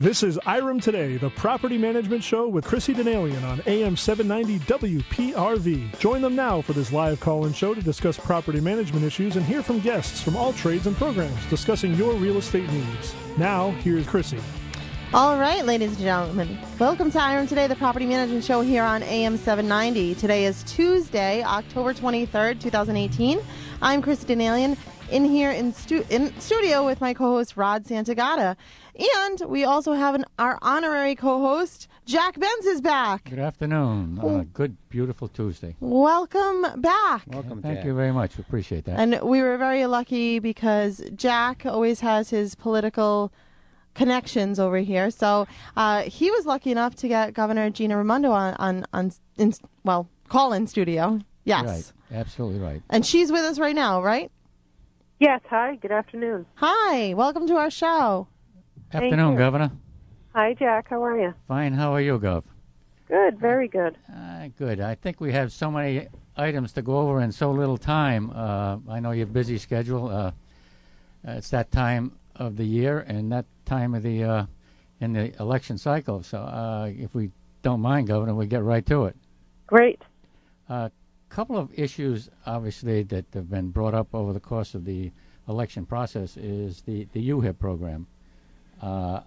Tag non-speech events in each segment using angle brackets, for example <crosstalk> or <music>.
This is IREM Today, the property management show with Chrissy Denalian on AM 790 WPRV. Join them now for this live call in show to discuss property management issues and hear from guests from all trades and programs discussing your real estate needs. Now, here's Chrissy. All right, ladies and gentlemen, welcome to IREM Today, the property management show here on AM 790. Today is Tuesday, October 23rd, 2018. I'm Chrissy Denalian in here in, stu- in studio with my co-host Rod Santagata. And we also have an, our honorary co-host, Jack Bentz is back. Good afternoon. Uh, good, beautiful Tuesday. Welcome back. Welcome, Thank Jack. you very much. We appreciate that. And we were very lucky because Jack always has his political connections over here. So uh, he was lucky enough to get Governor Gina Raimondo on, on, on in, well, call in studio. Yes. Right. Absolutely right. And she's with us right now, right? Yes, hi, good afternoon. Hi, welcome to our show. Afternoon, you. Governor. Hi, Jack, how are you? Fine. How are you, Gov? Good, very good. Uh, good. I think we have so many items to go over in so little time. Uh, I know your busy schedule. Uh, it's that time of the year and that time of the uh, in the election cycle. So, uh, if we don't mind, Governor, we get right to it. Great. Couple of issues, obviously, that have been brought up over the course of the election process is the the UHIP program. Uh,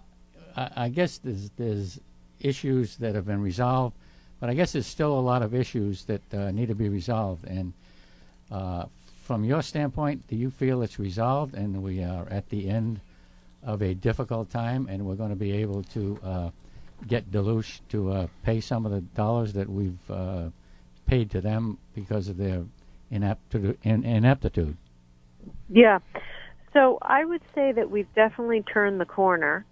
I, I guess there's there's issues that have been resolved, but I guess there's still a lot of issues that uh, need to be resolved. And uh, from your standpoint, do you feel it's resolved and we are at the end of a difficult time and we're going to be able to uh, get Deloitte to uh, pay some of the dollars that we've uh, paid to them because of their? Ineptitude? Yeah. So I would say that we've definitely turned the corner,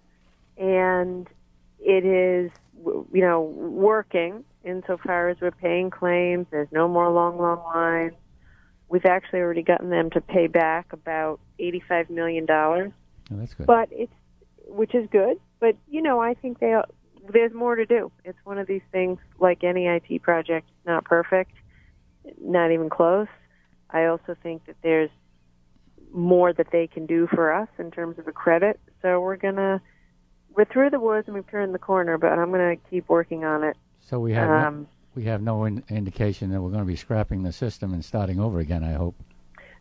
and it is, you know, working insofar as we're paying claims. There's no more long, long lines. We've actually already gotten them to pay back about eighty-five million dollars. Oh, that's good. but it's, which is good. But, you know, I think they, there's more to do. It's one of these things like any IT project, not perfect, not even close. I also think that there's more that they can do for us in terms of a credit. So we're gonna we're through the woods and we've turned the corner, but I'm gonna keep working on it. so we have no, Um, we have no in, indication that we're going to be scrapping the system and starting over again. I hope.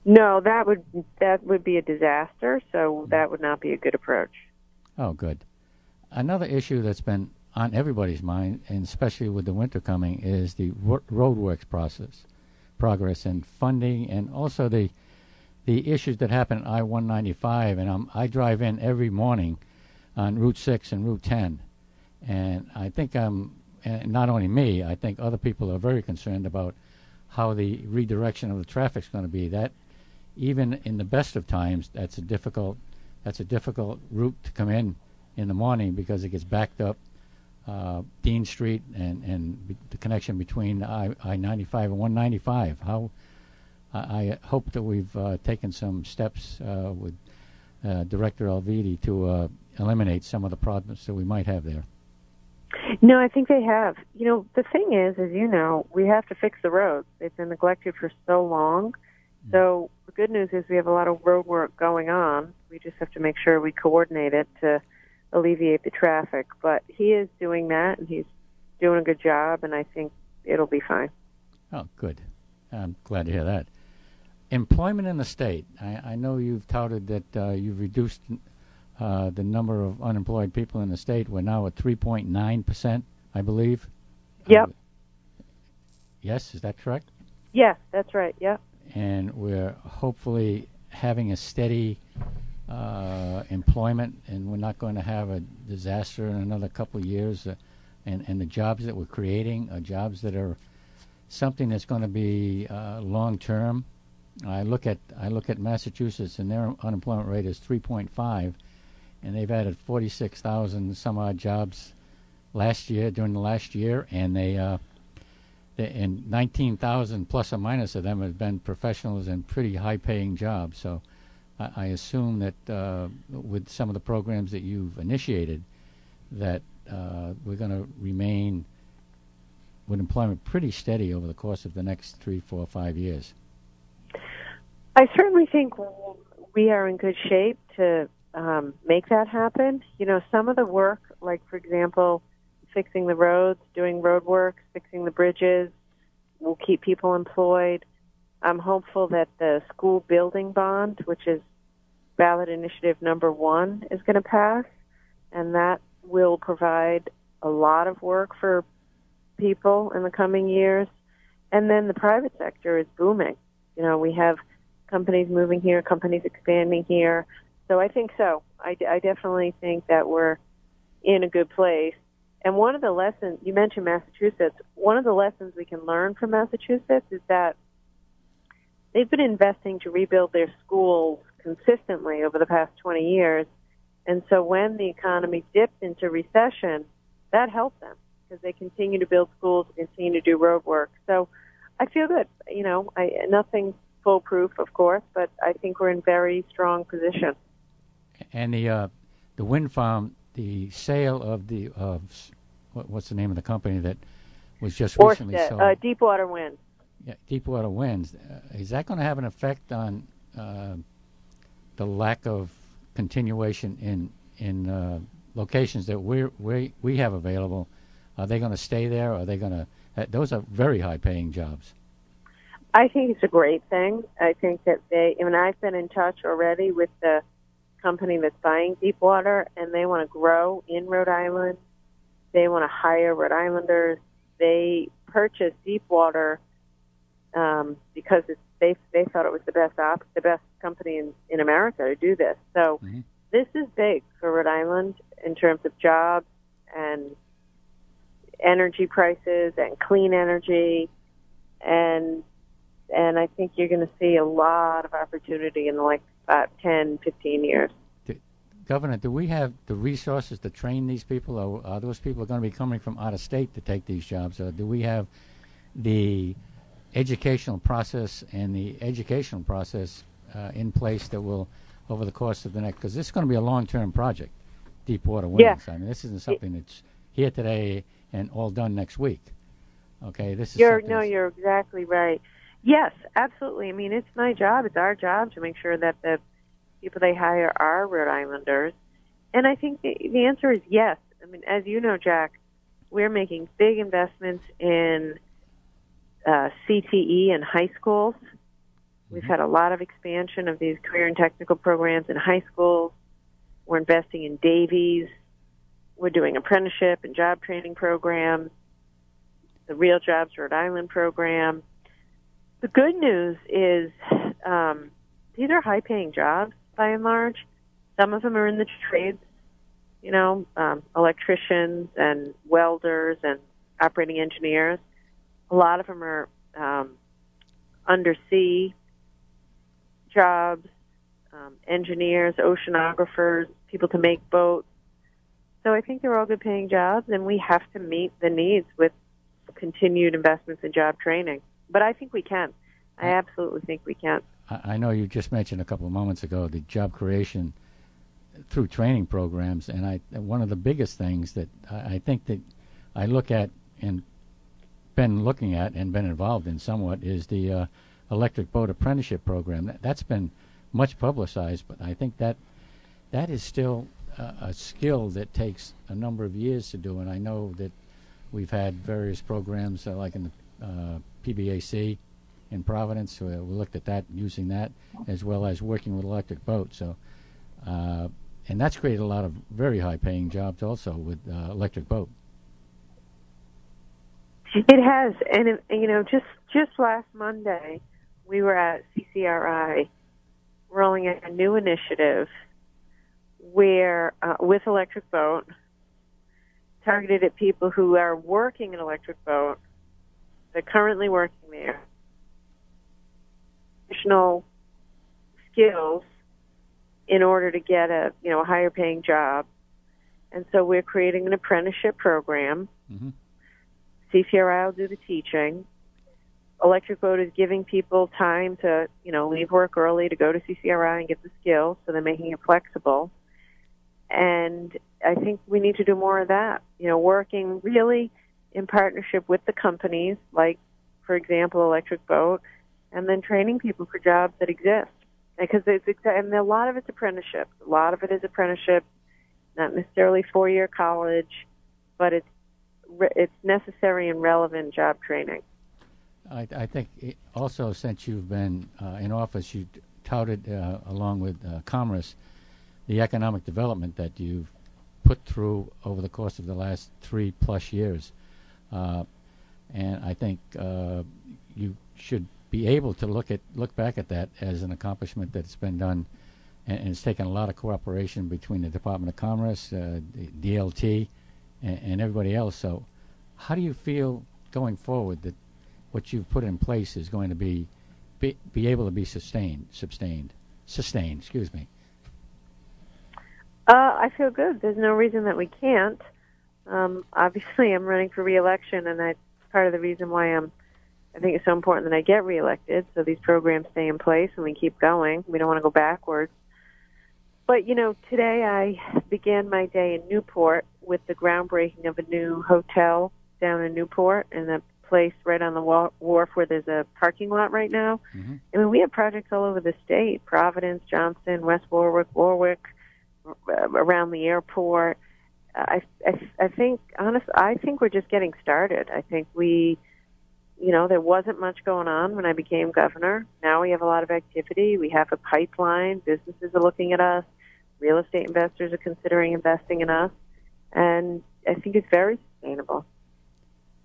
no, that would that would be a disaster. So that would not be a good approach. Oh, good. Another issue that's been on everybody's mind, and especially with the winter coming, is the wo- roadworks process, progress and funding, and also the the issues that happen at I-195. And I'm, I drive in every morning on Route 6 and Route 10, and I think I'm and not only me. I think other people are very concerned about how the redirection of the traffic is going to be. That even in the best of times, that's a difficult that's a difficult route to come in in the morning because it gets backed up. Uh, Dean Street and and the connection between I I ninety five and one ninety five. How I, I hope that we've uh, taken some steps uh, with uh, Director Alviti to uh, eliminate some of the problems that we might have there. No, I think they have. You know, the thing is, as you know, we have to fix the roads. They've been neglected for so long. So the good news is we have a lot of road work going on. We just have to make sure we coordinate it to alleviate the traffic. But he is doing that, and he's doing a good job, and I think it'll be fine. Oh, good. I'm glad to hear that. Employment in the state. I, I know you've touted that uh, you've reduced uh, the number of unemployed people in the state. We're now at 3.9 percent, I believe. Yep. Uh, yes, is that correct? Yes, that's right. Yep. and we're hopefully having a steady employment, and we're not going to have a disaster in another couple of years. Uh, and, the jobs that we're creating are jobs that are something that's going to be uh, long term. I look at I look at Massachusetts, and their unemployment rate is 3.5, and they've added 46,000 some odd jobs last year during the last year, and they. Uh, the- and 19,000 plus or minus of them have been professionals and pretty high-paying jobs. So I, I assume that uh, with some of the programs that you've initiated, that uh, we're going to remain with employment pretty steady over the course of the next three, four, five years. I certainly think we are in good shape to um, make that happen. You know, some of the work, like for example, fixing the roads, doing road work, fixing the bridges, will keep people employed. I'm hopeful that the school building bond, which is ballot initiative number one, is going to pass, and that will provide a lot of work for people in the coming years. And then the private sector is booming. You know, we have companies moving here, companies expanding here. So I think so. I, I definitely think that we're in a good place. And one of the lessons, you mentioned Massachusetts, one of the lessons we can learn from Massachusetts is that they've been investing to rebuild their schools consistently over the past 20 years. And so when the economy dipped into recession, that helped them because they continue to build schools, continue to do road work. So I feel good. You know, I, nothing foolproof, of course, but I think we're in very strong position. And the uh, the wind farm, the sale of the of what, what's the name of the company that was just recently sold? Uh, Deepwater Wind. Yeah, Deepwater Winds. Uh, is that going to have an effect on uh, the lack of continuation in in uh, locations that we we we have available? Are they going to stay there? Are they going to? Uh, those are very high paying jobs. I think it's a great thing. I think that they, mean, I've been in touch already with the company that's buying Deepwater, and they want to grow in Rhode Island. They want to hire Rhode Islanders. They purchase Deepwater um, because it's, they they thought it was the best op, the best company in in America to do this. So mm-hmm. this is big for Rhode Island in terms of jobs and energy prices and clean energy and and I think you're going to see a lot of opportunity in the like about 10, 15 years. Governor, do we have the resources to train these people, or are those people going to be coming from out of state to take these jobs, or do we have the educational process and the educational process uh, in place that will, over the course of the next, because this is going to be a long-term project, Deepwater Winds. Yeah. I mean, this isn't something that's here today and all done next week. Okay, this is. You're no, you're exactly right. Yes, absolutely. I mean, it's my job. It's our job to make sure that the people they hire are Rhode Islanders. And I think the, the answer is yes. I mean, as you know, Jack, we're making big investments in uh, CTE in high schools. We've had a lot of expansion of these career and technical programs in high schools. We're investing in Davies. We're doing apprenticeship and job training programs, the Real Jobs Rhode Island program. The good news is um, these are high paying jobs by and large. Some of them are in the trades, you know, um, electricians and welders and operating engineers. A lot of them are um, undersea jobs, um, engineers, oceanographers, people to make boats. So I think they're all good paying jobs, and we have to meet the needs with continued investments in job training but I think we can. I absolutely think we can. I know you just mentioned a couple of moments ago the job creation through training programs, and I one of the biggest things that I think that I look at and been looking at and been involved in somewhat is the uh, electric boat apprenticeship program. That, has been much publicized, but I think that that is still uh, a skill that takes a number of years to do. And I know that we've had various programs uh, like in the uh, PBAC in Providence. we looked at that, using that, as well as working with electric boats. So, uh, and that's created a lot of very high-paying jobs also with uh, electric boat. It has, and you know, just just last Monday, we were at CCRI rolling out a new initiative where, uh, with electric boat, targeted at people who are working an electric boat they're currently working there. Additional skills in order to get a you know a higher paying job, and so we're creating an apprenticeship program. Mm-hmm. CCRI will do the teaching. Electric Boat is giving people time to you know leave work early to go to CCRI and get the skills, so they're making it flexible. And I think we need to do more of that. You know, working really in partnership with the companies, like, for example, Electric Boat, and then training people for jobs that exist because it's and a lot of it's apprenticeship. A lot of it is apprenticeship, not necessarily four-year college, but it's it's necessary and relevant job training. I, I think also since you've been uh, in office, you touted uh, along with uh, Commerce the economic development that you've put through over the course of the last three plus years, uh, and I think uh, you should be able to look at look back at that as an accomplishment that's been done, and, and it's taken a lot of cooperation between the Department of Commerce, uh, the DLT, and, and everybody else. So, how do you feel going forward that what you've put in place is going to be be, be able to be sustained, sustained, sustained. Excuse me. Uh, I feel good. There's no reason that we can't. Um, obviously, I'm running for reelection, and that's part of the reason why I'm. I think it's so important that I get reelected, so these programs stay in place and we keep going. We don't want to go backwards. But you know, today I began my day in Newport with the groundbreaking of a new hotel down in Newport, and the place right on the wharf where there's a parking lot right now. Mm-hmm. I mean, we have projects all over the state: Providence, Johnston, West Warwick, Warwick, uh, around the airport. I, I, I think, honestly, I think we're just getting started. I think we, you know, there wasn't much going on when I became governor. Now we have a lot of activity. We have a pipeline. Businesses are looking at us. Real estate investors are considering investing in us, and I think it's very sustainable.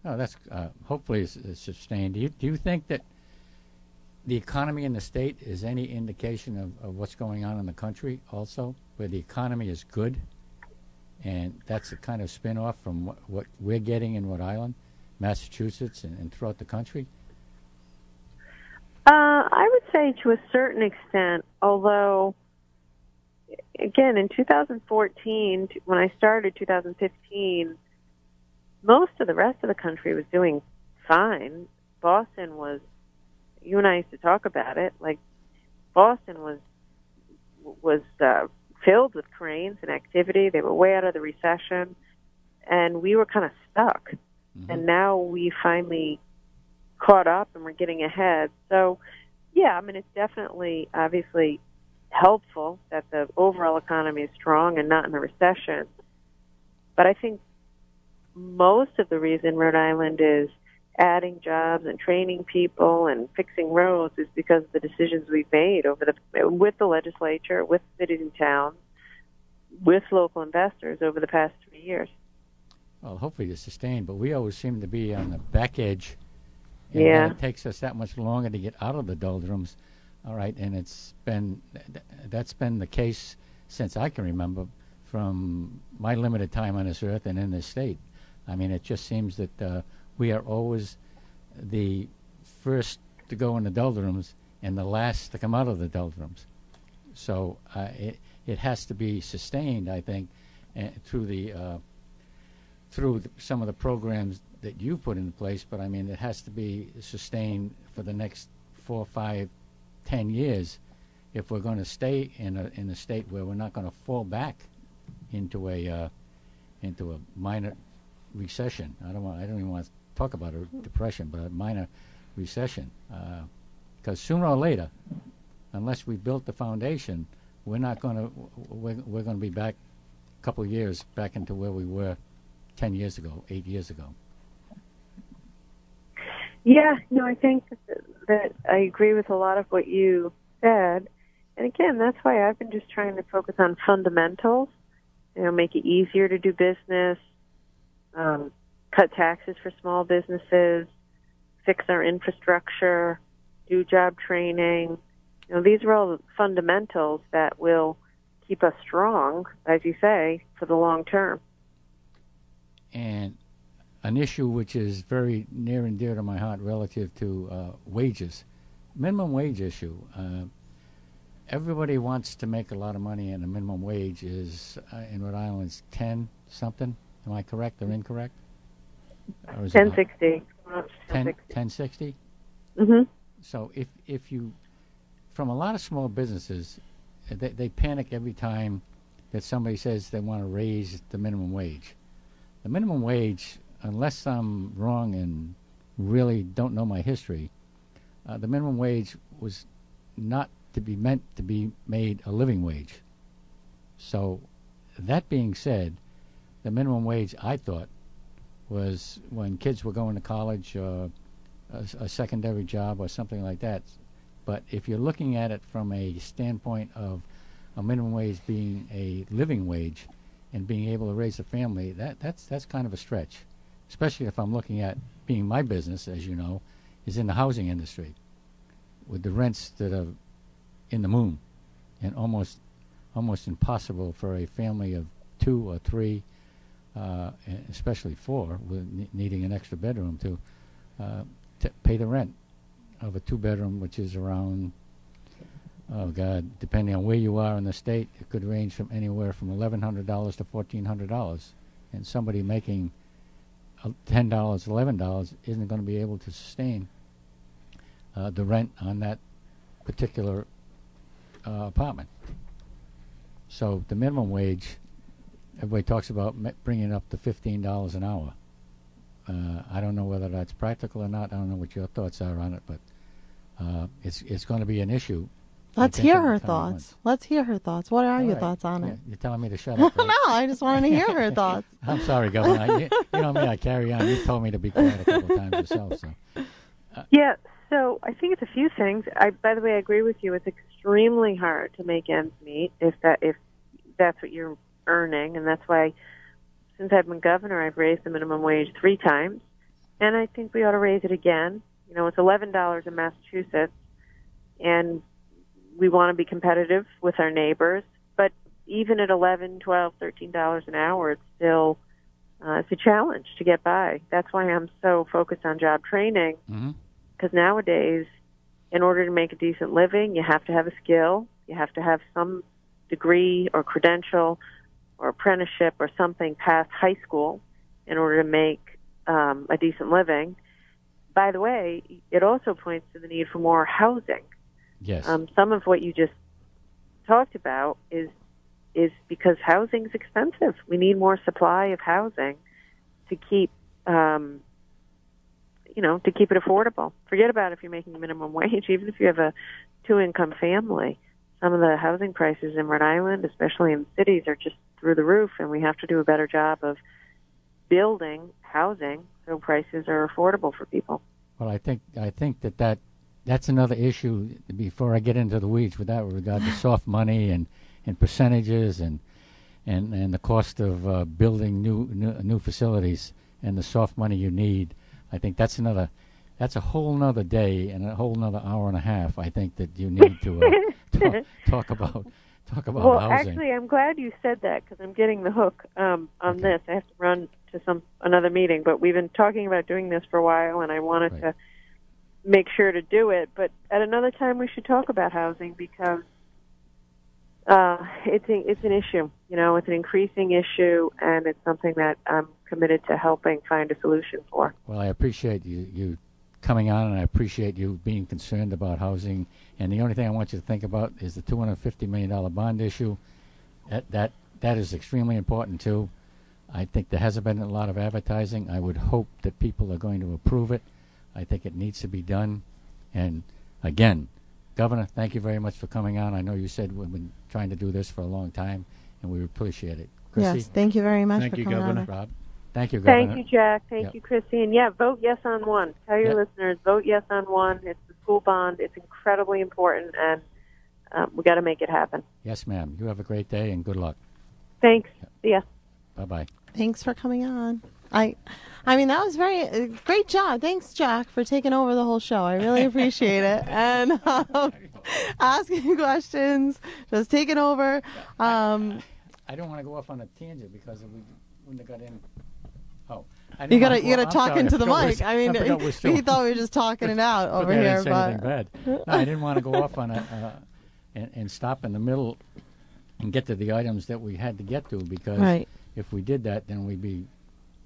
Oh, that's uh, hopefully it's, it's sustained. Do you, do you think that the economy in the state is any indication of, of what's going on in the country also, where the economy is good? And that's a kind of spin off from what, what we're getting in Rhode Island, Massachusetts, and, and throughout the country? Uh, I would say to a certain extent, although, again, in 2014, when I started 2015, most of the rest of the country was doing fine. Boston was, you and I used to talk about it. Like Boston was was uh, filled with cranes and activity. They were way out of the recession, and we were kind of stuck. Mm-hmm. And now we finally caught up, and we're getting ahead. So, yeah, I mean, it's definitely obviously helpful that the overall economy is strong and not in a recession. But I think most of the reason Rhode Island is adding jobs and training people and fixing roads is because of the decisions we've made over the with the legislature, with cities and towns, with local investors over the past three years. Well, hopefully it's sustained, but we always seem to be on the back edge. And yeah. It takes us that much longer to get out of the doldrums. All right, and it's been that's been the case since I can remember from my limited time on this earth and in this state. I mean, it just seems that uh, we are always the first to go in the doldrums and the last to come out of the doldrums. So uh, it it has to be sustained, I think, uh, through the through some of the programs that you put in place. But I mean, it has to be sustained for the next four, five, ten years if we're going to stay in a in a state where we're not going to fall back into a uh, into a minor recession. I don't want. I don't even want to talk about a depression, but a minor recession. Because uh, sooner or later, unless we built the foundation, we're not going to. We're, we're going to be back a couple of years back into where we were ten years ago, eight years ago. Yeah, no, I think that I agree with a lot of what you said. And again, that's why I've been just trying to focus on fundamentals. You know, make it easier to do business, um, cut taxes for small businesses, fix our infrastructure, do job training. You know, these are all fundamentals that will keep us strong, as you say, for the long term. And an issue which is very near and dear to my heart relative to uh, wages, minimum wage issue. Uh, everybody wants to make a lot of money, and the minimum wage is uh, in Rhode Island is ten something. Am I correct or incorrect? Or 1060. 10, 1060? Mm-hmm. So if, if you, from a lot of small businesses, they, they panic every time that somebody says they want to raise the minimum wage. The minimum wage, unless I'm wrong and really don't know my history, uh, the minimum wage was not to be meant to be made a living wage. So, that being said, the minimum wage I thought was when kids were going to college, uh, a, a secondary job or something like that. But if you're looking at it from a standpoint of a minimum wage being a living wage and being able to raise a family, that that's that's kind of a stretch, especially if I'm looking at being my business, as you know, is in the housing industry, with the rents that are in the moon, and almost almost impossible for a family of two or three, uh, especially four, with ne- needing an extra bedroom to uh, to pay the rent of a two bedroom, which is around oh god, depending on where you are in the state, it could range from anywhere from eleven hundred dollars to fourteen hundred dollars, and somebody making ten dollars, eleven dollars isn't going to be able to sustain uh, the rent on that particular uh, apartment. So the minimum wage, everybody talks about bringing up to fifteen dollars an hour. Uh, I don't know whether that's practical or not. I don't know what your thoughts are on it, but uh, it's it's going to be an issue. I Let's hear her thoughts. months. Let's hear her thoughts. What are All your right. thoughts on it? You're telling me to shut <laughs> up. no. I just wanted to hear her <laughs> thoughts. I'm sorry, Governor. You, you know me. I carry on. You told me to be quiet a couple of times yourself. So uh, Yeah, so I think it's a few things. I, by the way, I agree with you. It's extremely hard to make ends meet if that if that's what you're earning, and that's why since I've been governor, I've raised the minimum wage three times, and I think we ought to raise it again. You know, it's eleven dollars in Massachusetts, and we want to be competitive with our neighbors. But even at eleven, twelve, thirteen dollars an hour, it's still uh, it's a challenge to get by. That's why I'm so focused on job training because nowadays, in order to make a decent living, you have to have a skill, you have to have some degree or credential or apprenticeship or something past high school in order to make um, a decent living. By the way, it also points to the need for more housing. Yes, Um, some of what you just talked about is is because housing's expensive. We need more supply of housing to keep um, you know to keep it affordable. Forget about if you're making minimum wage. <laughs> Even if you have a two income family, some of the housing prices in Rhode Island, especially in cities, are just through the roof, and we have to do a better job of building housing so prices are affordable for people. Well, I think I think that, that that's another issue. Before I get into the weeds with that, with regard to soft money and, and percentages and and and the cost of uh, building new, new new facilities and the soft money you need, I think that's another that's a whole nother day and a whole nother hour and a half. I think that you need to uh, <laughs> talk, talk about talk about well, housing. actually, I'm glad you said that because I'm getting the hook um, on Okay. this. I have to run to some another meeting, but we've been talking about doing this for a while, and I wanted Right. to make sure to do it. But at another time, we should talk about housing because uh, it's a, it's an issue. You know, it's an increasing issue, and it's something that I'm committed to helping find a solution for. Well, I appreciate you, you coming on, and I appreciate you being concerned about housing. And the only thing I want you to think about is the $250 million bond issue. That, that, that is extremely important, too. I think there hasn't been a lot of advertising. I would hope that people are going to approve it. I think it needs to be done. And again, Governor, thank you very much for coming on. I know you said we've been trying to do this for a long time, and we appreciate it. Chrissy, Yes, thank you very much Thank for you, coming Governor. on. Rob, thank you, Governor. Thank you, Jack. Thank Yep. you, Chrissy. And yeah, vote yes on one. Tell your Yep. listeners, vote yes on one. It's the school bond. It's incredibly important, and um, we got to make it happen. Yes, ma'am. You have a great day, and good luck. Thanks. See ya. Bye-bye. Thanks for coming on. I, I mean, that was very uh, great job. Thanks, Jack, for taking over the whole show. I really appreciate it <laughs> and um, asking questions, just taking over. Um, I don't want to go off on a tangent because we wouldn't have got in. Oh, I you gotta, you gotta I'm talk sorry, into I the <laughs> mic. I mean, forgot <laughs> we're he, thought we were just talking it out over I here, but bad. No, I didn't want to go off on a uh, and, and stop in the middle and get to the items that we had to get to because right, if we did that, then we'd be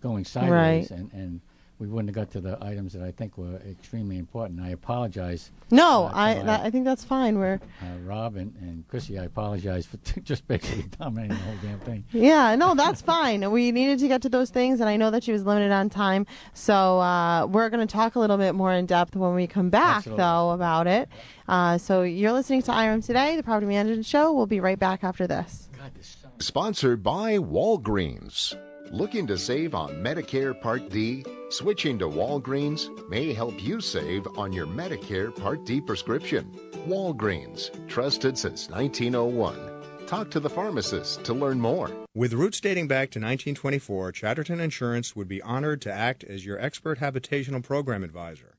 going sideways. Right. And, and we wouldn't have got to the items that I think were extremely important. I apologize. No, Uh, I so that, I think that's fine. We're Uh, Rob and, and Chrissy, I apologize for <laughs> just basically <laughs> dominating the whole damn thing. yeah, no, <laughs> that's fine. We needed to get to those things, and I know that she was limited on time, so uh, we're going to talk a little bit more in depth when we come back, Absolutely. though, about it. Uh, so you're listening to IREM today, the Property Management Show. We'll be right back after this. God, this son Sponsored by Walgreens. Looking to save on Medicare Part D? Switching to Walgreens may help you save on your Medicare Part D prescription. Walgreens, trusted since 1901. Talk to the pharmacist to learn more. With roots dating back to 1924, Chatterton Insurance would be honored to act as your expert habitational program advisor.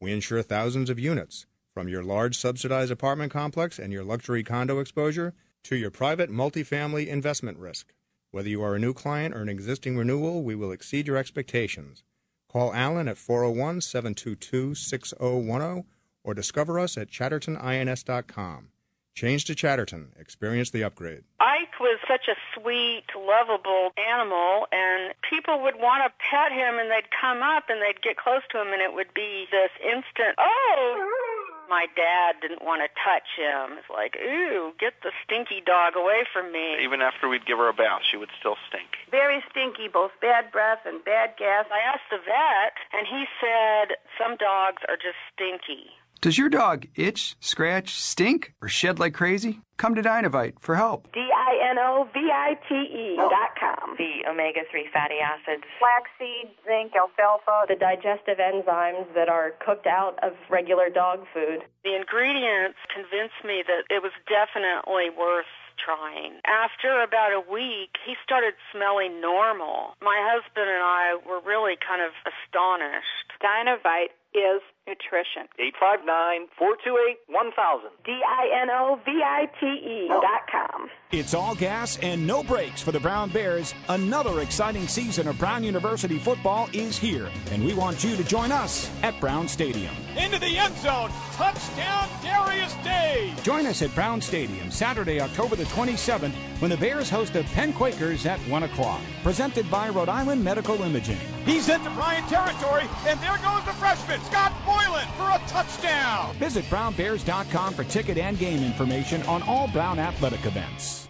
We insure thousands of units, from your large subsidized apartment complex and your luxury condo exposure to your private multifamily investment risk. Whether you are a new client or an existing renewal, we will exceed your expectations. Call Alan at 401 722 6010 or discover us at chattertonins.com. Change to Chatterton. Experience the upgrade. Ike was such a sweet, lovable animal, and people would want to pet him, and they'd come up and they'd get close to him, and it would be this instant, oh! My dad didn't want to touch him. It's like, ooh, get the stinky dog away from me. Even after we'd give her a bath, she would still stink. Very stinky, both bad breath and bad gas. I asked the vet, and he said some dogs are just stinky. Does your dog itch, scratch, stink, or shed like crazy? Come to Dinovite for help. D-I-N-O-V-I-T-E oh. dot com. the omega-3 fatty acids. Flaxseed, zinc, alfalfa, the digestive enzymes that are cooked out of regular dog food. The ingredients convinced me that it was definitely worth trying. After about a week, he started smelling normal. My husband and I were really kind of astonished. Dinovite is nutrition. 859-428-1000. D-I-N-O-V-I-T-E dot com. It's all gas and no brakes for the Brown Bears. Another exciting season of Brown University football is here, and we want you to join us at Brown Stadium. Into the end zone. Touchdown, Darius Day. Join us at Brown Stadium Saturday, October the 27th, when the Bears host the Penn Quakers at 1 o'clock. Presented by Rhode Island Medical Imaging. He's into Bryant territory, and there goes the freshman, Scott Boylan, for a touchdown. Visit brownbears.com for ticket and game information on all Brown athletic events.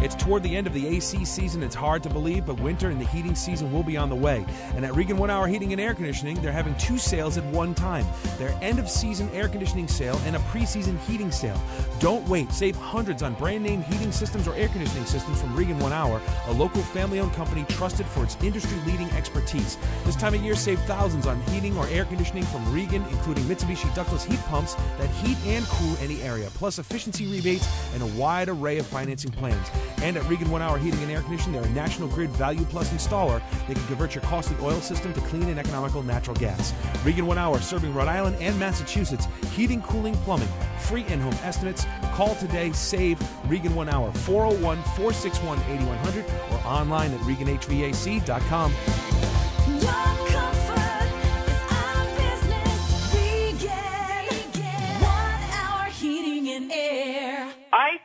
It's toward the end of the AC season. It's hard to believe, but winter and the heating season will be on the way. And at Regan One Hour Heating and Air Conditioning, they're having two sales at one time their end of season air conditioning sale and a preseason heating sale. Don't wait. Save hundreds on brand name heating systems or air conditioning systems from Regan One Hour, a local family owned company trusted for its industry leading expertise. This time of year, save thousands on heating or air conditioning from Regan, including Mitsubishi Ductless heat pumps that heat and cool any area, plus efficiency rebates and a wide array of financing plans. And at Regan One Hour Heating and Air Conditioning, they're a National Grid Value Plus installer. They can convert your costly oil system to clean and economical natural gas. Regan One Hour serving Rhode Island and Massachusetts. Heating, cooling, plumbing. Free in home estimates. Call today. Save Regan One Hour 401 461 8100 or online at ReganHVAC.com.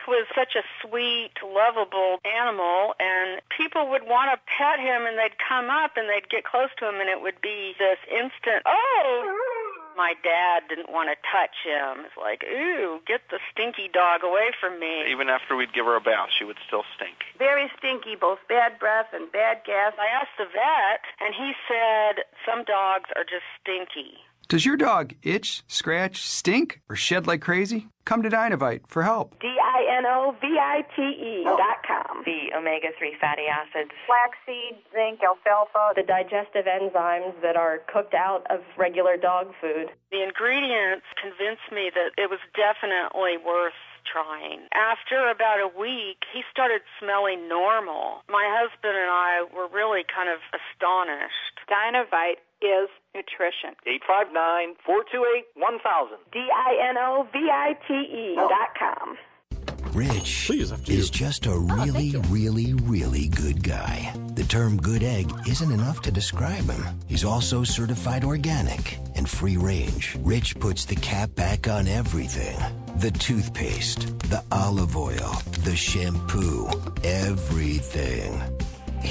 was such a sweet, lovable animal, and people would want to pet him, and they'd come up and they'd get close to him, and it would be this instant, oh! My dad didn't want to touch him. It's like, ooh, get the stinky dog away from me. Even after we'd give her a bath, she would still stink. Very stinky, both bad breath and bad gas. I asked the vet, and he said some dogs are just stinky. Does your dog itch, scratch, stink, or shed like crazy? Come to Dinovite for help. D-I-N-O-V-I-T-E oh. dot com. The omega-3 fatty acids. Flaxseed, zinc, alfalfa, the digestive enzymes that are cooked out of regular dog food. The ingredients convinced me that it was definitely worth trying. After about a week, he started smelling normal. My husband and I were really kind of astonished. Dinovite is nutrition. 859-428-1000. D-I-N-O-V-I-T-E dot com. Rich is just a oh, really, really, really good guy. The term good egg isn't enough to describe him. He's also certified organic and free range. Rich puts the cap back on everything the toothpaste, the olive oil, the shampoo, everything.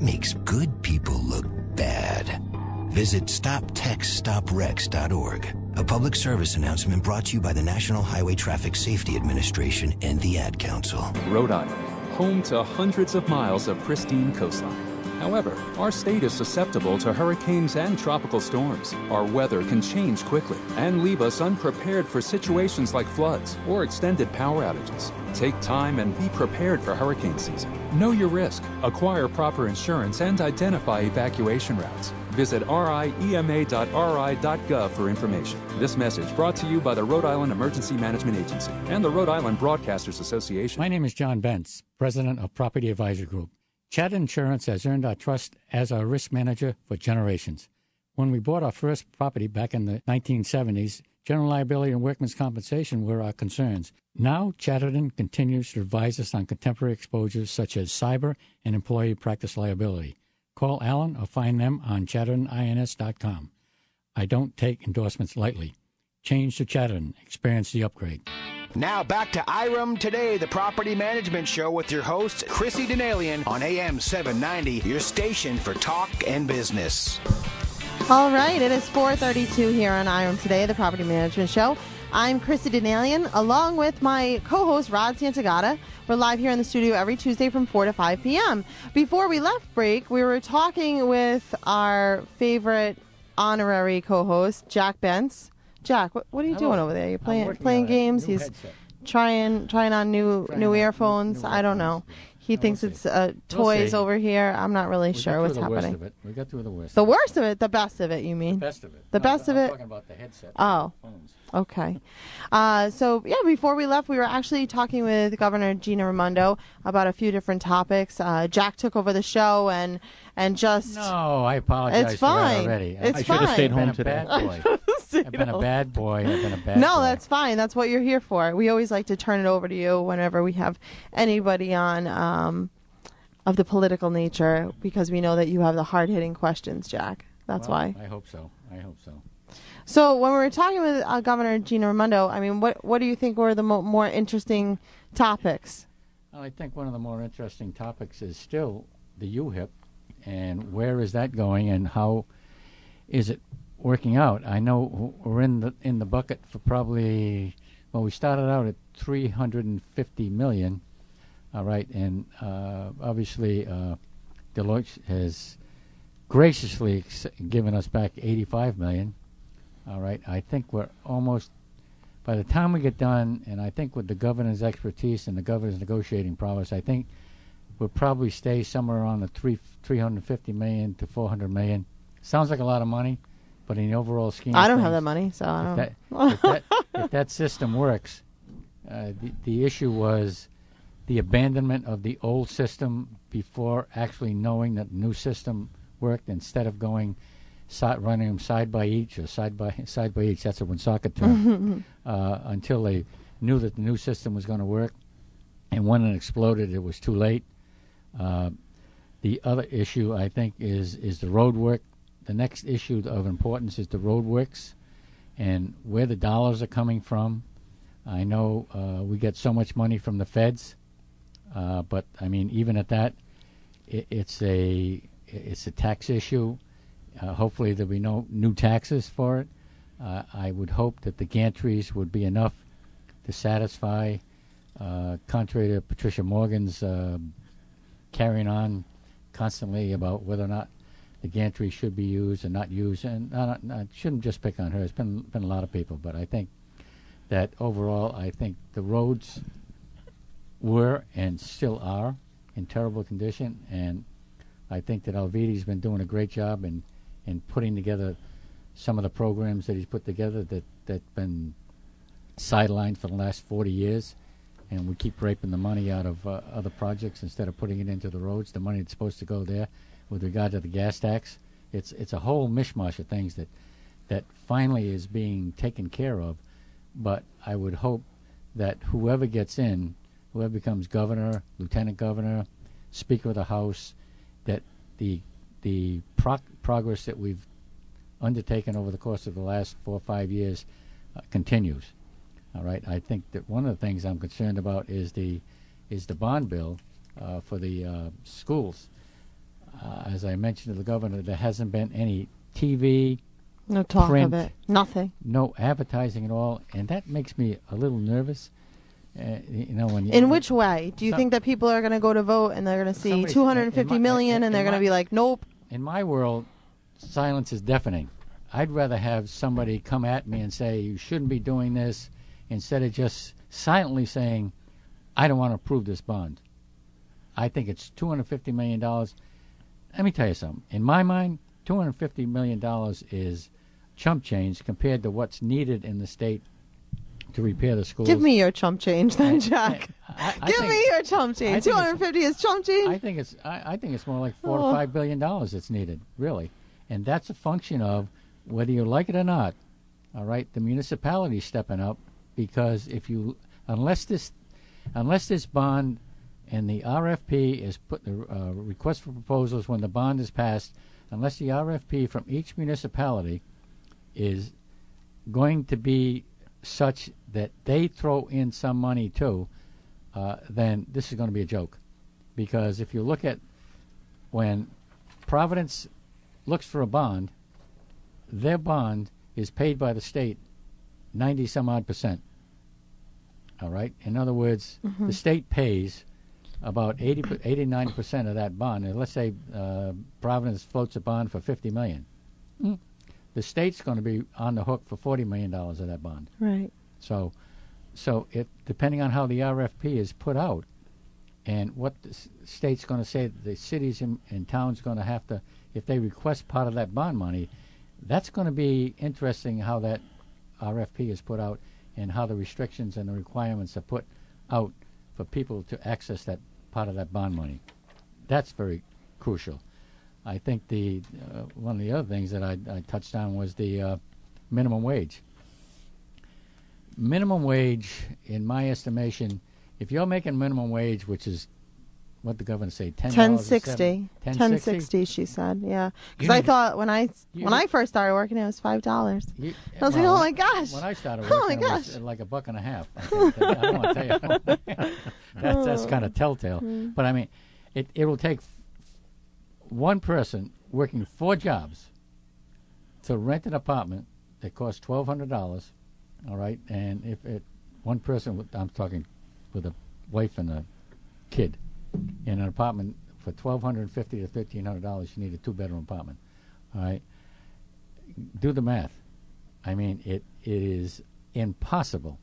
makes good people look bad. Visit StopTextStopWrecks.org. A public service announcement brought to you by the National Highway Traffic Safety Administration and the Ad Council. Rhode Island, home to hundreds of miles of pristine coastline. However, our state is susceptible to hurricanes and tropical storms. Our weather can change quickly and leave us unprepared for situations like floods or extended power outages. Take time and be prepared for hurricane season. Know your risk, acquire proper insurance, and identify evacuation routes. Visit riema.ri.gov for information. This message brought to you by the Rhode Island Emergency Management Agency and the Rhode Island Broadcasters Association. My name is John Bentz, president of Property Advisor Group. Chat Insurance has earned our trust as our risk manager for generations. When we bought our first property back in the 1970s, general liability and workman's compensation were our concerns. Now, Chatterton continues to advise us on contemporary exposures such as cyber and employee practice liability. Call Alan or find them on chattertonins.com. I don't take endorsements lightly. Change to Chatterton. Experience the upgrade. Now back to IREM Today, the property management show with your host, Chrissy Denalian on AM 790, your station for talk and business. All right, it is 4:32 here on IREM today, the property management show. I'm Chrissy Denalian, along with my co-host Rod Santagata. We're live here in the studio every Tuesday from 4 to 5 p.m. Before we left break, we were talking with our favorite honorary co-host Jack Bentz. Jack, what, what are you Hello. doing over there? You're playing playing games. He's headset. trying trying on new Trying new out earphones. new I don't know. He thinks it's uh, toys see. over here. I'm not really We sure what's the happening. Worst of it. We got through the worst. The of it. worst of it, the best of it. You mean? The best of it. The No, best I'm of it. talking about the headset. Oh. Phones. Okay. Uh, so, yeah, before we left, we were actually talking with Governor Gina Raimondo about a few different topics. Uh, Jack took over the show and and just. No, I apologize It's for that fine. already. It's I fine. I've been home a today. Bad boy. <laughs> I've been a bad boy. I've been a bad no, boy. that's fine. That's what you're here for. We always like to turn it over to you whenever we have anybody on um, of the political nature because we know that you have the hard hitting questions, Jack. That's Well, why. I hope so. I hope so. So when we were talking with uh, Governor Gina Raimondo, I mean, what what do you think were the mo- more interesting topics? Well, I think one of the more interesting topics is still the UHIP and where is that going and how is it working out? I know we're in the in the bucket for probably well, we started out at 350 million, all right, and uh, obviously uh, Deloitte has graciously given us back 85 million. All right, I think we're almost by the time we get done, and I think with the governor's expertise and the governor's negotiating prowess, I think we'll probably stay somewhere around the three 350 million to 400 million. Sounds like a lot of money, but in the overall scheme, I don't have that money, so I if don't. that, <laughs> if, that, if that system works, uh, the, the issue was the abandonment of the old system before actually knowing that the new system worked instead of going side, running them side by each or side by <laughs> side by each. That's a Woonsocket term. <laughs> uh, until they knew that the new system was going to work, and when it exploded, it was too late. Uh, the other issue, I think, is is the road work. The next issue of importance is the road works, and where the dollars are coming from. I know uh, we get so much money from the feds, uh, but I mean, even at that, it, it's a it's a tax issue. Uh, hopefully, there'll be no new taxes for it. Uh, I would hope that the gantries would be enough to satisfy, uh, contrary to Patricia Morgan's carrying on constantly about whether or not the gantry should be used and not used. And I, I shouldn't just pick on her. It's been been a lot of people, but I think that overall, I think the roads were and still are in terrible condition, and I think that Alviti's been doing a great job in in putting together some of the programs that he's put together that that been sidelined for the last 40 years, and we keep raping the money out of uh, other projects instead of putting it into the roads. The money that's supposed to go there, with regard to the gas tax. It's it's a whole mishmash of things that that finally is being taken care of. But I would hope that whoever gets in, whoever becomes governor, lieutenant governor, speaker of the House, that the the pro- progress that we've undertaken over the course of the last four or five years uh, continues. All right. I think that one of the things I'm concerned about is the is the bond bill uh, for the uh, schools. Uh, as I mentioned to the governor, there hasn't been any TV, No talk print, of it. Nothing. no advertising at all, and that makes me a little nervous. Uh, you know, when you, In which way? Do you Some- think that people are going to go to vote and they're going to see Somebody's- 250 my- million in- and they're going to be like, nope. in my world, silence is deafening. I'd rather have somebody come at me and say you shouldn't be doing this, instead of just silently saying, "I don't want to approve this bond." I think it's two hundred fifty million dollars. Let me tell you something. In my mind, two hundred fifty million dollars is chump change compared to what's needed in the state to repair the schools. Give me your chump change then, Jack. I Give think- me your chump change. think it's- 250 is chump change? I think it's I, I think it's more like oh. four Oh. to five billion dollars that's needed, really, and that's a function of whether you like it or not. All right, the municipality's stepping up because if you unless this unless this bond and the RFP is put the uh, request for proposals when the bond is passed, unless the RFP from each municipality is going to be such that they throw in some money too, uh, then this is going to be a joke. Because if you look at when Providence looks for a bond, their bond is paid by the state 90 some odd percent. All right? In other words, Mhm. the state pays about 80, 89 percent of that bond. And let's say uh, Providence floats a bond for 50 million. Mm. The state's going to be on the hook for 40 million dollars of that bond. Right. So, so it depending on how the RFP is put out, and what the state's going to say, the cities and, and towns going to have to, if they request part of that bond money, that's going to be interesting how that RFP is put out and how the restrictions and the requirements are put out for people to access that part of that bond money. That's very crucial. I think the uh, one of the other things that I, I touched on was the uh, minimum wage. Minimum wage, in my estimation, if you're making minimum wage, which is what the governor say, ten 1060. 1060. 1060 she said. Yeah. Cuz I thought when I you when I first started working it was $5. I was like, "Oh my gosh." When I started <laughs> Oh working, my it was gosh. uh, like a buck and a half. I think. I don't want to tell you. <laughs> that's that's kind of telltale. Mm. But I mean, it it will take one person working four jobs to rent an apartment that costs twelve hundred dollars. All right, and if it one person, with, I'm talking with a wife and a kid, in an apartment for twelve hundred fifty to thirteen hundred dollars, you need a two bedroom apartment. All right, do the math. I mean, it it is impossible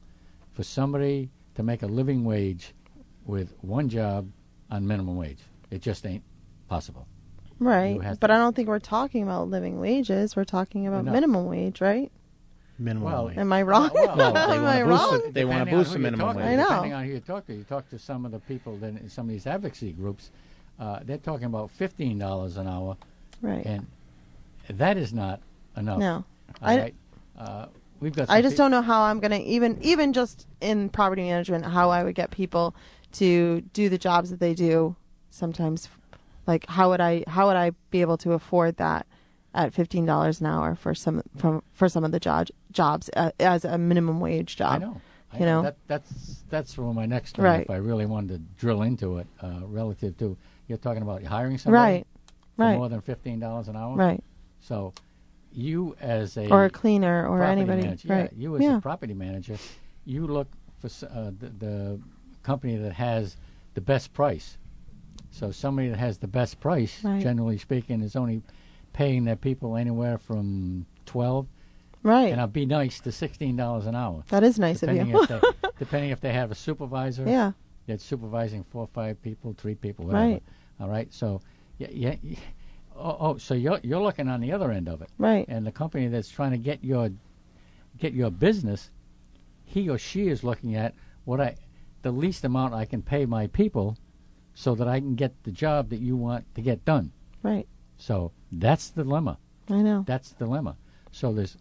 for somebody to make a living wage with one job on minimum wage. It just ain't possible. Right. But I don't think we're talking about living wages. We're talking about No. minimum wage, right? Minimum Well, wage. Am I wrong? Well, No, <laughs> they Am wanna I wrong? it. They wanna boost the minimum talk to, wage. I know. Depending on who you talk to, you talk to some of the people that in some of these advocacy groups, uh, they're talking about fifteen dollars an hour, Right. and that is not enough. No. All I- right? Uh, we've got. I just pe- don't know how I'm gonna even even just in property management how I would get people to do the jobs that they do. Sometimes, like how would I how would I be able to afford that at fifteen dollars an hour for some from for some of the job jobs uh, as a minimum wage job? I know. I You know. that, that's that's where my next one. Right. If I really wanted to drill into it, uh, relative to you're talking about hiring somebody Right. for Right. more than fifteen dollars an hour, Right. So, you as a Or a cleaner or anybody, manager, right. Yeah, you as Yeah. a property manager, you look for uh, the, the company that has the best price. So somebody that has the best price, Right. generally speaking, is only paying their people anywhere from twelve Right. and I'll be nice to sixteen dollars an hour. That is nice of depending you. if they, <laughs> depending if they have a supervisor. Yeah. That's supervising four or five people, three people, whatever. Right. All right. So, yeah, yeah. yeah. Oh, oh, so you're you're looking on the other end of it. Right. And the company that's trying to get your get your business, he or she is looking at what I the least amount I can pay my people, so that I can get the job that you want to get done. Right. So that's the dilemma. I know. That's the dilemma. So there's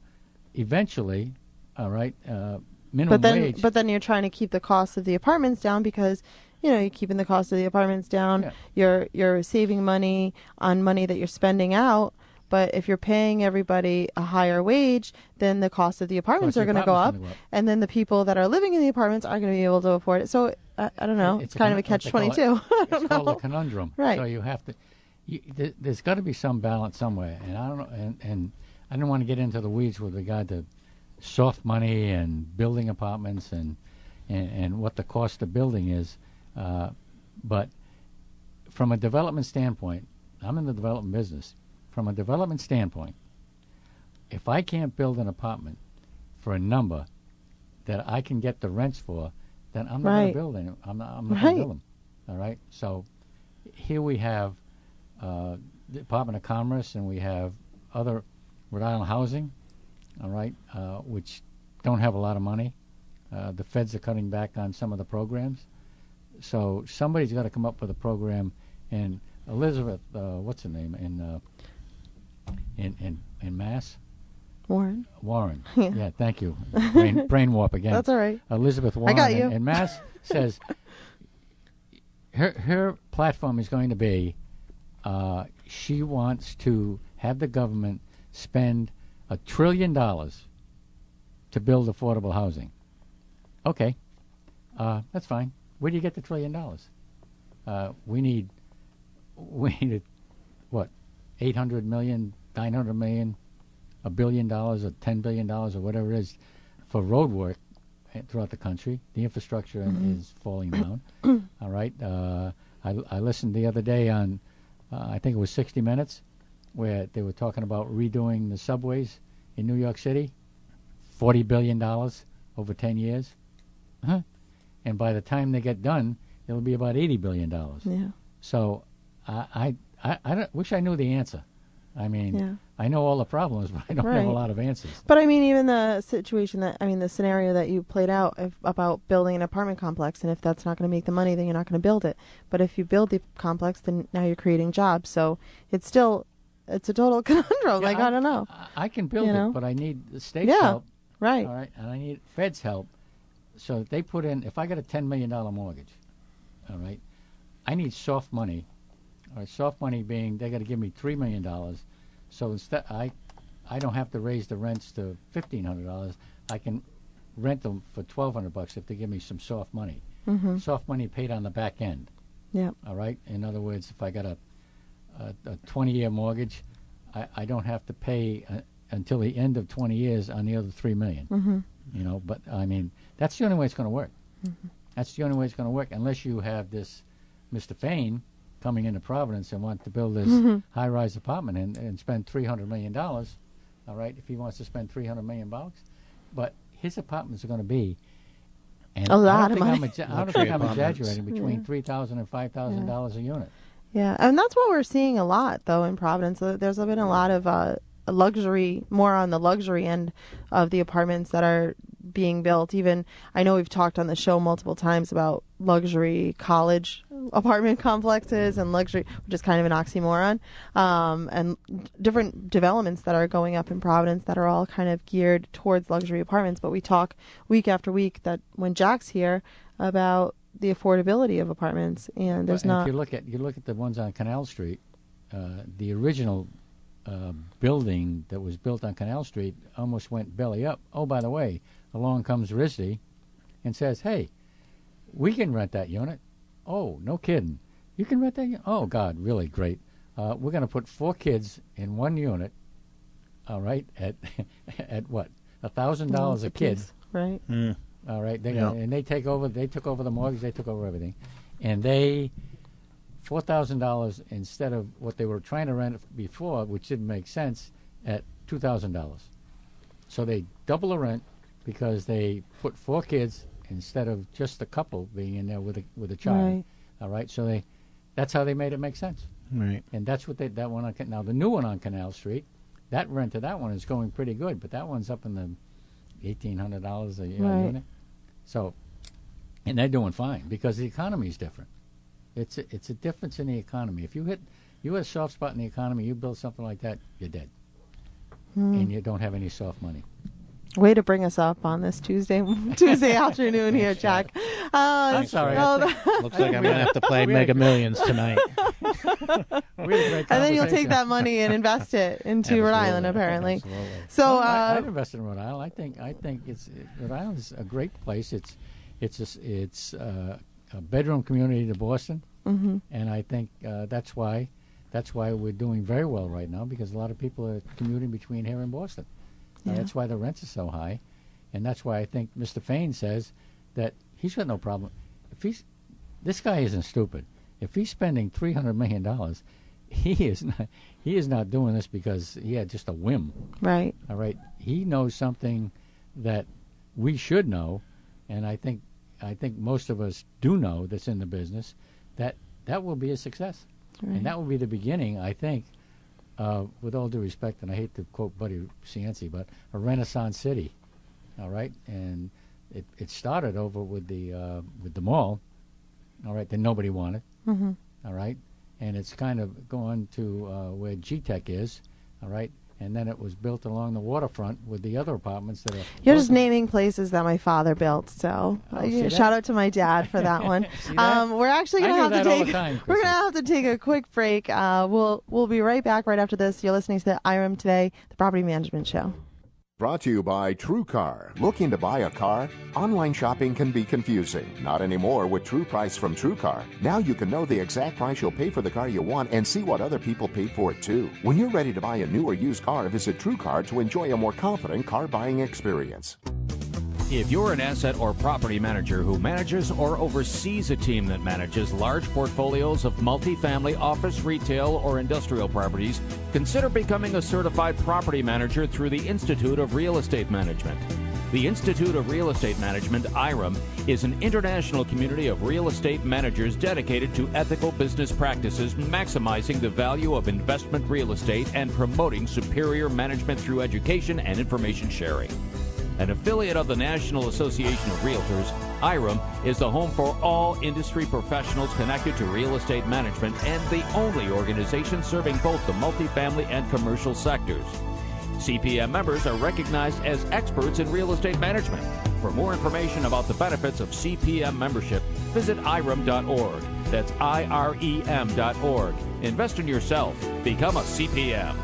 eventually, all right, uh, minimum But then, wage. but then you're trying to keep the cost of the apartments down because you know you're keeping the cost of the apartments down. Yeah. You're you're saving money on money that you're spending out. But if you're paying everybody a higher wage, then the cost of the apartments Cost are of the going to go up, apartments gonna go up. and then the people that are living in the apartments aren't going to be able to afford it. So I, I don't know. It's, kind of a catch call it- <laughs> I It's don't called know. a conundrum. Right. So you have to. You, th- there's got to be some balance somewhere, and I don't know. And, and I don't want to get into the weeds with regard to soft money and building apartments and and, and what the cost of building is. Uh, but from a development standpoint, I'm in the development business. From a development standpoint, if I can't build an apartment for a number that I can get the rents for, then I'm not going to build any. I'm not, I'm not going to build them. All right. So here we have uh, the Department of Commerce and we have other Rhode Island Housing. All right, uh, which don't have a lot of money. Uh, the feds are cutting back on some of the programs. So somebody's got to come up with a program. And Elizabeth, uh, what's her name in uh, in in in Mass? Warren. Warren. <laughs> Yeah. thank you. Brain, brain warp again. That's all right. Elizabeth I Warren got in- you. in Mass <laughs> says her her platform is going to be uh, she wants to have the government spend a trillion dollars to build affordable housing. Okay, uh, that's fine. Where do you get the trillion dollars? Uh, we need <laughs> we need what eight hundred million, nine hundred million, a billion dollars, or ten billion dollars, or whatever it is, for road work throughout the country. The infrastructure Mhm. is falling down. <coughs> All right. Uh, I, I listened the other day on, uh, I think it was 60 Minutes, where they were talking about redoing the subways in New York City, forty billion dollars over 10 years. Huh? And by the time they get done, it'll be about 80 billion dollars. Yeah. So I, I, I, I don't, wish I knew the answer. I mean, Yeah. I know all the problems, <laughs> but I don't have a lot of answers. But I mean, even the situation that I mean, the scenario that you played out if, about building an apartment complex, and if that's not going to make the money, then you're not going to build it. But if you build the complex, then now you're creating jobs. So it's still, it's a total <laughs> conundrum. like I, don't know. I can build You know? it, but I need the state's Yeah, help. right. All right, and I need Fed's help. So if they put in, if I got a ten million dollar mortgage, all right, I need soft money. All right, soft money being they got to give me three million dollars. So instead, I, I don't have to raise the rents to fifteen hundred dollars. I can rent them for twelve hundred bucks if they give me some soft money. Mhm. Soft money paid on the back end. Yeah. All right. In other words, if I got a a, a 20 year mortgage, I, I don't have to pay uh, until the end of 20 years on the other three million. Mhm. You know, but I mean, that's the only way it's going to work. Mhm. That's the only way it's going to work, unless you have this Mr. Fane coming into Providence and want to build this Mhm. high rise apartment and, and spend 300 million dollars. All right, if he wants to spend 300 million bucks, but his apartments are going to be. And A lot I of don't think I'm money. exa- <laughs> I don't think I'm exaggerating. Between Yeah. three thousand and five thousand Yeah. dollars a unit. Yeah, and that's what we're seeing a lot though in Providence. There's been a lot of uh, luxury, more on the luxury end of the apartments that are being built. Even I know we've talked on the show multiple times about luxury college apartment <laughs> complexes and luxury, which is kind of an oxymoron, um, and different developments that are going up in Providence that are all kind of geared towards luxury apartments. But we talk week after week that when Jack's here about the affordability of apartments, and there's But not. If you look at you look at the ones on Canal Street, uh, the original uh, building that was built on Canal Street almost went belly up. Oh, by the way, along comes RISD and says, "Hey, we can rent that unit." Oh, no kidding! You can rent that? Unit? Oh God, really great. Uh, we're going to put four kids in one unit. All right, at <laughs> at what a thousand dollars a kid. right? All right, they Yeah. and they take over. They took over the mortgage. They took over everything, and they four thousand dollars instead of what they were trying to rent before, which didn't make sense, at two thousand dollars. So they double the rent because they put four kids instead of just a couple being in there with a with a child. Right. All right, so they that's how they made it make sense. Right. And that's what they that one on now the new one on Canal Street, that rent to that one is going pretty good, but that one's up in the eighteen hundred dollars a year Right. unit. So, and they're doing fine because the economy is different. It's a, it's a difference in the economy. If you hit you have a soft spot in the economy. You build something like that, you're dead, Hmm. and you don't have any soft money. Way to bring us up on this Tuesday <laughs> Tuesday <laughs> afternoon here, Jack. Uh, I'm sorry. well, <laughs> Looks like I'm gonna have to play Mega Millions tonight. and then you'll take that money and invest it into Rhode Island, apparently. So, Well, I, uh, I've invested in Rhode Island. I think I think it's Rhode Island's a great place. It's it's a, s- it's uh, a bedroom community to Boston, Mhm. and I think uh, that's why that's why we're doing very well right now because a lot of people are commuting between here and Boston. Yeah. that's why the rents are so high, and that's why I think Mr. Fane says that he's got no problem. If he's this guy isn't stupid. If he's spending three hundred million dollars, he is <laughs> not he is not doing this because he had just a whim. Right. All right. He knows something that we should know, and I think I think most of us do know that's in the business that that will be a success, Right. and that will be the beginning. I think, uh, with all due respect, and I hate to quote Buddy Cianci, but a Renaissance city. All right, and it it started over with the uh, with the mall. All right, that nobody wanted. Mhm. All right, and it's kind of gone to uh, where G-Tech is. All right, and then it was built along the waterfront with the other apartments that are. You're just naming places that my father built, so uh, Oh, see shout out to my dad for that <laughs> one. That? um, we're actually gonna have to that all the take time, we're gonna have to take a quick break. Uh, we'll we'll be right back right after this. You're listening to the IREM today, the Property Management Show. Brought to you by TrueCar. Looking to buy a car? Online shopping can be confusing. Not anymore with True Price from TrueCar. Now you can know the exact price you'll pay for the car you want and see what other people paid for it too. When you're ready to buy a new or used car, visit TrueCar to enjoy a more confident car buying experience. If you're an asset or property manager who manages or oversees a team that manages large portfolios of multifamily office, retail, or industrial properties, consider becoming a certified property manager through the Institute of Real Estate Management. The Institute of Real Estate Management, IREM, is an international community of real estate managers dedicated to ethical business practices, maximizing the value of investment real estate, and promoting superior management through education and information sharing. An affiliate of the National Association of Realtors, IREM is the home for all industry professionals connected to real estate management and the only organization serving both the multifamily and commercial sectors. CPM members are recognized as experts in real estate management. For more information about the benefits of CPM membership, visit irem.org. That's I R E M.org. Invest in yourself. Become a CPM.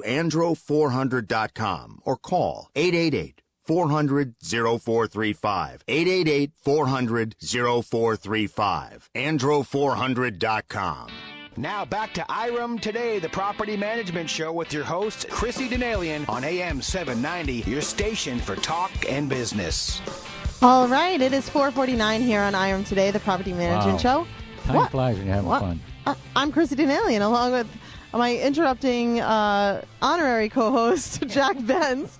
andro400.com or call 888 400 0435. 888 400 0435. Andro400.com. Now back to IREM Today, the Property Management Show with your host, Chrissy Denalian on AM 790, your station for talk and business. All right, it is 4:49 here on IREM today, the Property Management Wow. Show. Time What? flies when you're having What? fun. Uh, I'm Chrissy Denalian, along with my interrupting uh, honorary co-host <laughs> Jack Bentz,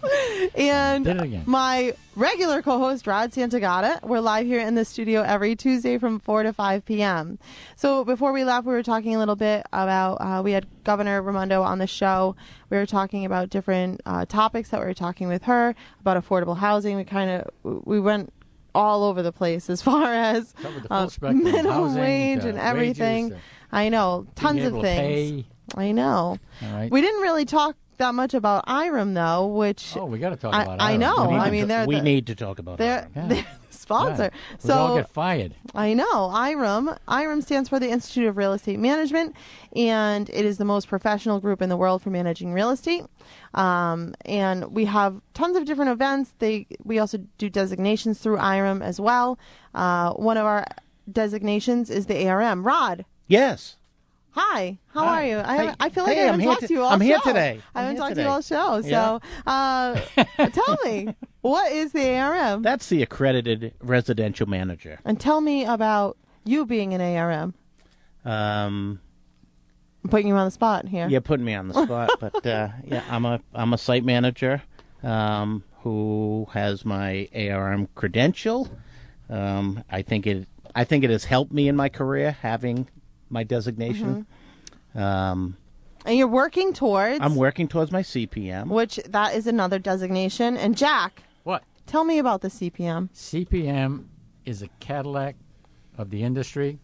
and Did it again. my regular co-host Rod Santagata. We're live here in the studio every Tuesday from 4 to 5 p.m. So before we left, we were talking a little bit about uh, we had Governor Raimondo on the show. We were talking about different uh, topics that we were talking with her about affordable housing. We kind of we went all over the place as <laughs> far as Covered the full uh, minimum housing, wage uh, and everything. wages, uh, I know tons of things. I know. All right. We didn't really talk that much about IREM though, which Oh, we got to talk I, about I IREM. know. I mean, ta- they're we the, need to talk about they're, Yeah. they're <laughs> the sponsor. Yeah. We'd all So get fired. I know IREM. IREM stands for the Institute of Real Estate Management, and it is the most professional group in the world for managing real estate. Um, and we have tons of different events. They we also do designations through IREM as well. Uh, one of our designations is the ARM. Rod, Yes. Hi. How Hi. are you? I, Hey, I feel like hey, I haven't here talked to- to you all I'm here show. today. I haven't talked today. to you all show. Yeah. So, uh, <laughs> tell me, what is the ARM? That's the accredited residential manager. And tell me about you being an ARM. Um, I'm putting you on the spot here. You're putting me on the spot, <laughs> but uh, yeah, I'm a I'm a site manager um, who has my ARM credential. Um, I think it I think it has helped me in my career having my designation. Um, And you're working towards I'm working towards my CPM. which that is another designation. And Jack, What? tell me about the CPM. CPM is a Cadillac of the industry.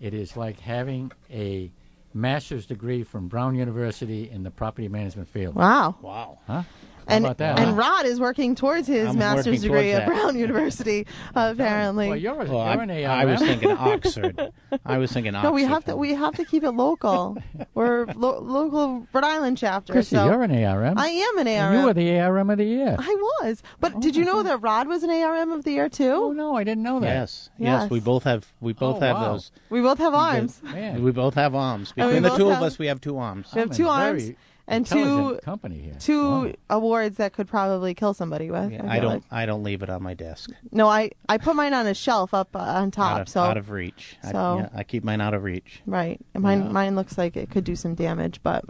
It is like having a master's degree from Brown University in the property management field. Wow. Wow. Huh? How And, about that? and huh? Rod is working towards his I'm master's degree at. Brown University, <laughs> apparently. Well, you're a, Well, you're I- an I was thinking <laughs> Oxford. I was thinking Oxford. <laughs> no, we have to we have to keep it local. We're lo- local Rhode Island chapter. Chrissy, so you're an ARM. I am an And ARM. you were the ARM of the year. I was, but did you oh, know that Rod was an ARM of the year too? Oh no, I didn't know that. Yes, yes, we both have we oh, both Oh, have wow. those. We both have arms. Man. We both have arms. And Between the two have- of us, we have two arms. We have I'm two arms very and two company here. two awards that could probably kill somebody with. Yeah, feel I don't. like. I don't leave it on my desk. No, I I put mine on a shelf up uh, on top. out of, so out of reach. I, so- yeah, I keep mine out of reach. right, mine Yeah. mine looks like it could do some damage, but,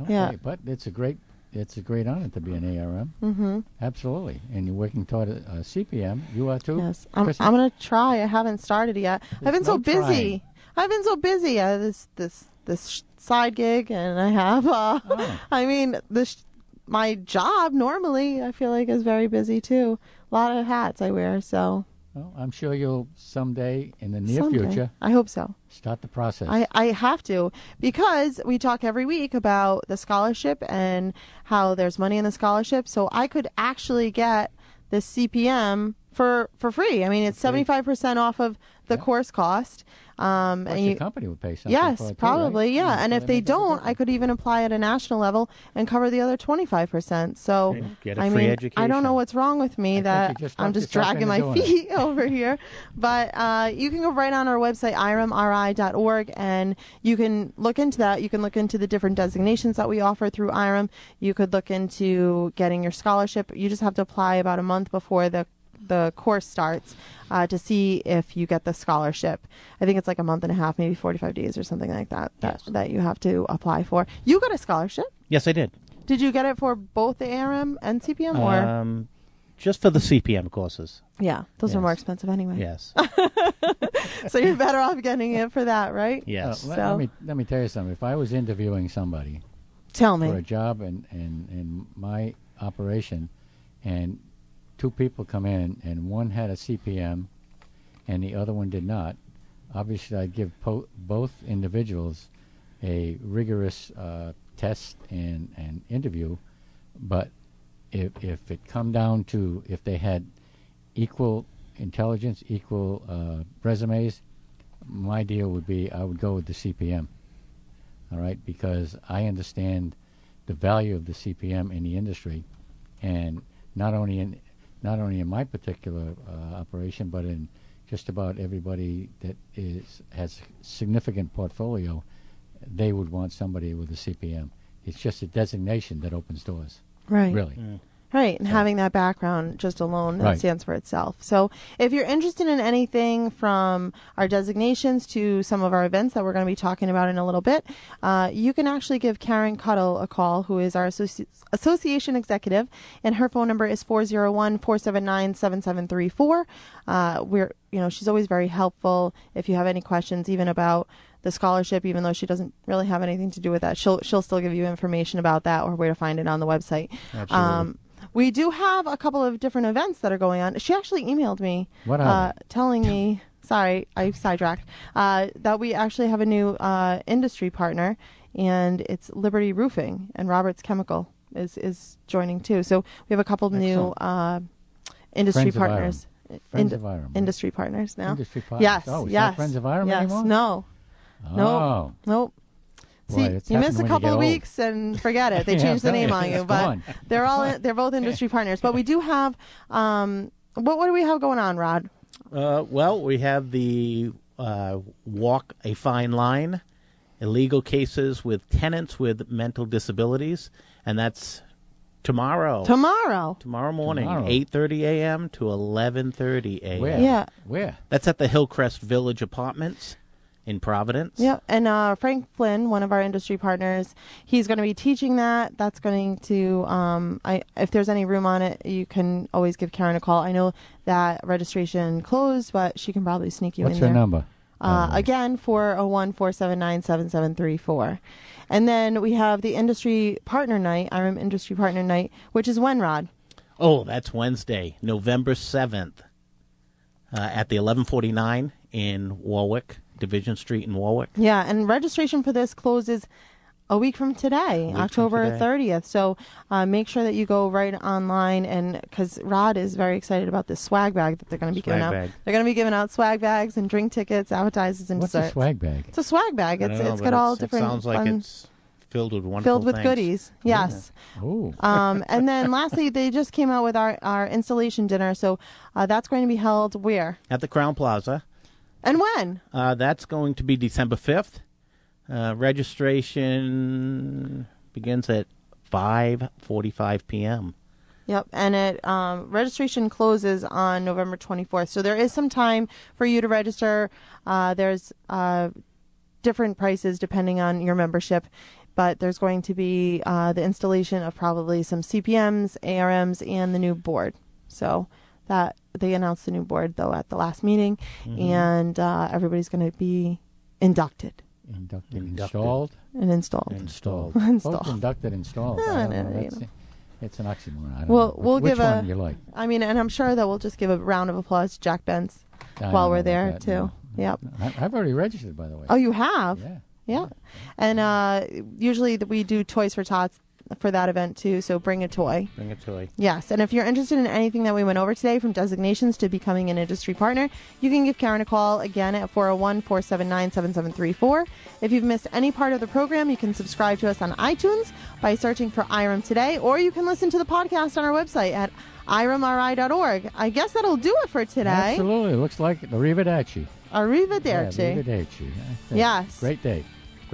Okay, yeah. but it's a great it's a great honor to be an ARM. Mm-hmm. Absolutely, and you're working toward a, a CPM. You are too. Yes, I'm, Chrissy? I'm gonna try. I haven't started yet. I've been so busy. trying. I've been so busy. Uh, this this this sh- side gig, and I have. Uh, Oh. <laughs> I mean, this my job normally I feel like is very busy too. A lot of hats I wear. So Well, I'm sure you'll someday in the near someday. future I hope so. start the process. I, I have to because we talk every week about the scholarship and how there's money in the scholarship. So I could actually get this CPM for for free. I mean, it's seventy five percent off of the course cost. Um, and your you, company would pay something yes, it too, probably, right? yeah. Mm, And if they they don't, I could even apply at a national level and cover the other twenty five percent. So And I mean, I don't know what's wrong with me think that just I'm just dragging my feet <laughs> over here. But uh, you can go right on our website, irmri.org, and you can look into that. You can look into the different designations that we offer through IREM. You could look into getting your scholarship. You just have to apply about a month before the the course starts uh, to see if you get the scholarship. I think it's like a month and a half, maybe 45 days or something like that, that, that you have to apply for. You got a scholarship? Yes, I did. Did you get it for both the ARM and CPM? or Um, just for the CPM courses. Yeah, those are more expensive anyway. Yes. <laughs> so you're better off getting it for that, right? Yes. Uh, let, So- let me let me tell you something. If I was interviewing somebody Tell me. for a job in, in, in my operation, and two people come in, and one had a CPM, and the other one did not, obviously I'd give po- both individuals a rigorous uh, test and, and interview, but if if it come down to if they had equal intelligence, equal uh, resumes, my deal would be I would go with the CPM. All right, because I understand the value of the CPM in the industry, and not only in not only in my particular uh, operation, but in just about everybody that is has significant portfolio, they would want somebody with a CPM. It's just a designation that opens doors. Right. Really. Right, and having that background just alone that Right. stands for itself. So, if you're interested in anything from our designations to some of our events that we're going to be talking about in a little bit, uh, you can actually give Karen Cuddle a call, who is our associ- association executive, and her phone number is 401-479-7734. Uh, we're, you know, she's always very helpful if you have any questions, even about the scholarship, even though she doesn't really have anything to do with that. She'll she'll still give you information about that or where to find it on the website. Absolutely. Um, we do have a couple of different events that are going on. She actually emailed me, What uh, telling me. Sorry, I sidetracked. Uh, that we actually have a new uh, industry partner, and it's Liberty Roofing and Roberts Chemical is is joining too. So we have a couple new Excellent. uh, industry Friends partners. Friends Ind- of IREM? Industry partners now. Industry partners. Yes. Oh, yes. Friends of IREM yes. anymore? No. Oh. Nope. Nope. Boy, See, it's you miss a couple get old. weeks and forget it. <laughs> They Yeah, changed the name telling on you, you, but gone. they're all <laughs> they're both industry partners. But we do have um, what what do we have going on, Rod? Uh, well, we have the uh, Walk a Fine Line, illegal cases with tenants with mental disabilities, and that's tomorrow. Tomorrow. Tomorrow morning, Tomorrow. 8.30 a.m. to 11.30 a.m. Where? Yeah. Where? That's at the Hillcrest Village Apartments in Providence. Yep. And uh, Frank Flynn, one of our industry partners, he's going to be teaching that. That's going to, um, I, if there's any room on it, you can always give Karen a call. I know that registration closed, but she can probably sneak you What's in her there. number? Uh, again, 401 479 7734. And then we have the industry partner night, IREM Industry Partner Night, which is when, Rod? Oh, that's Wednesday, November 7th, uh, at the 1149 in Warwick, Division Street in Warwick. Yeah, and registration for this closes a week from today, from October today. 30th. So uh, make sure that you go right online, and because Rod is very excited about this swag bag that they're going to be giving Swag out. They're going to be giving out swag bags and drink tickets, appetizers, and What's desserts. a swag bag? It's a swag bag. I It's know, it's but got all different. It sounds like fun- it's filled with wonderful filled with things. goodies. Yes. Ooh. um, and then lastly, they just came out with our, our installation dinner. So uh, that's going to be held where At the Crowne Plaza. And when? Uh, that's going to be December 5th. Uh, registration begins at 5.45 p.m. Yep, and it um, registration closes on November 24th. So there is some time for you to register. Uh, there's uh, different prices depending on your membership, but there's going to be uh, the installation of probably some CPMs, ARMs, and the new board. So that they announced the new board though at the last meeting, Mhm. and uh, everybody's going to be inducted Inducted, installed? and installed. Installed. <laughs> Installed. Both inducted, installed. I don't no, know. That's- It's an oxymoron. I don't We'll know. we'll Which give one a. you like? I mean, and I'm sure that we'll just give a round of applause to Jack Bentz I while we're there that, too. Yep. I, I've already registered, by the way. Oh, you have? Yeah. Yeah. And uh, usually th- we do Toys for Tots for that event too, so bring a toy. Bring a toy. Yes, and if you're interested in anything that we went over today, from designations to becoming an industry partner, you can give Karen a call again at 401 479 7734. If you've missed any part of the program, you can subscribe to us on iTunes by searching for IREM Today, or you can listen to the podcast on our website at irmri.org. I guess that'll do it for today. Absolutely. Looks like arrivederci. Arrivederci. Yeah, arrivederci. Yes. Great day.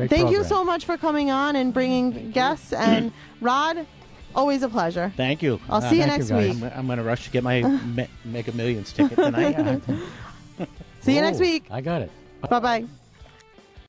Great Thank you so much for coming on and bringing guests. And Rod, always a pleasure. Thank you. I'll uh, see you next week. I'm, I'm going to rush to get my <laughs> Me- Mega Millions ticket tonight. <laughs> See you next week. I got it. Bye bye.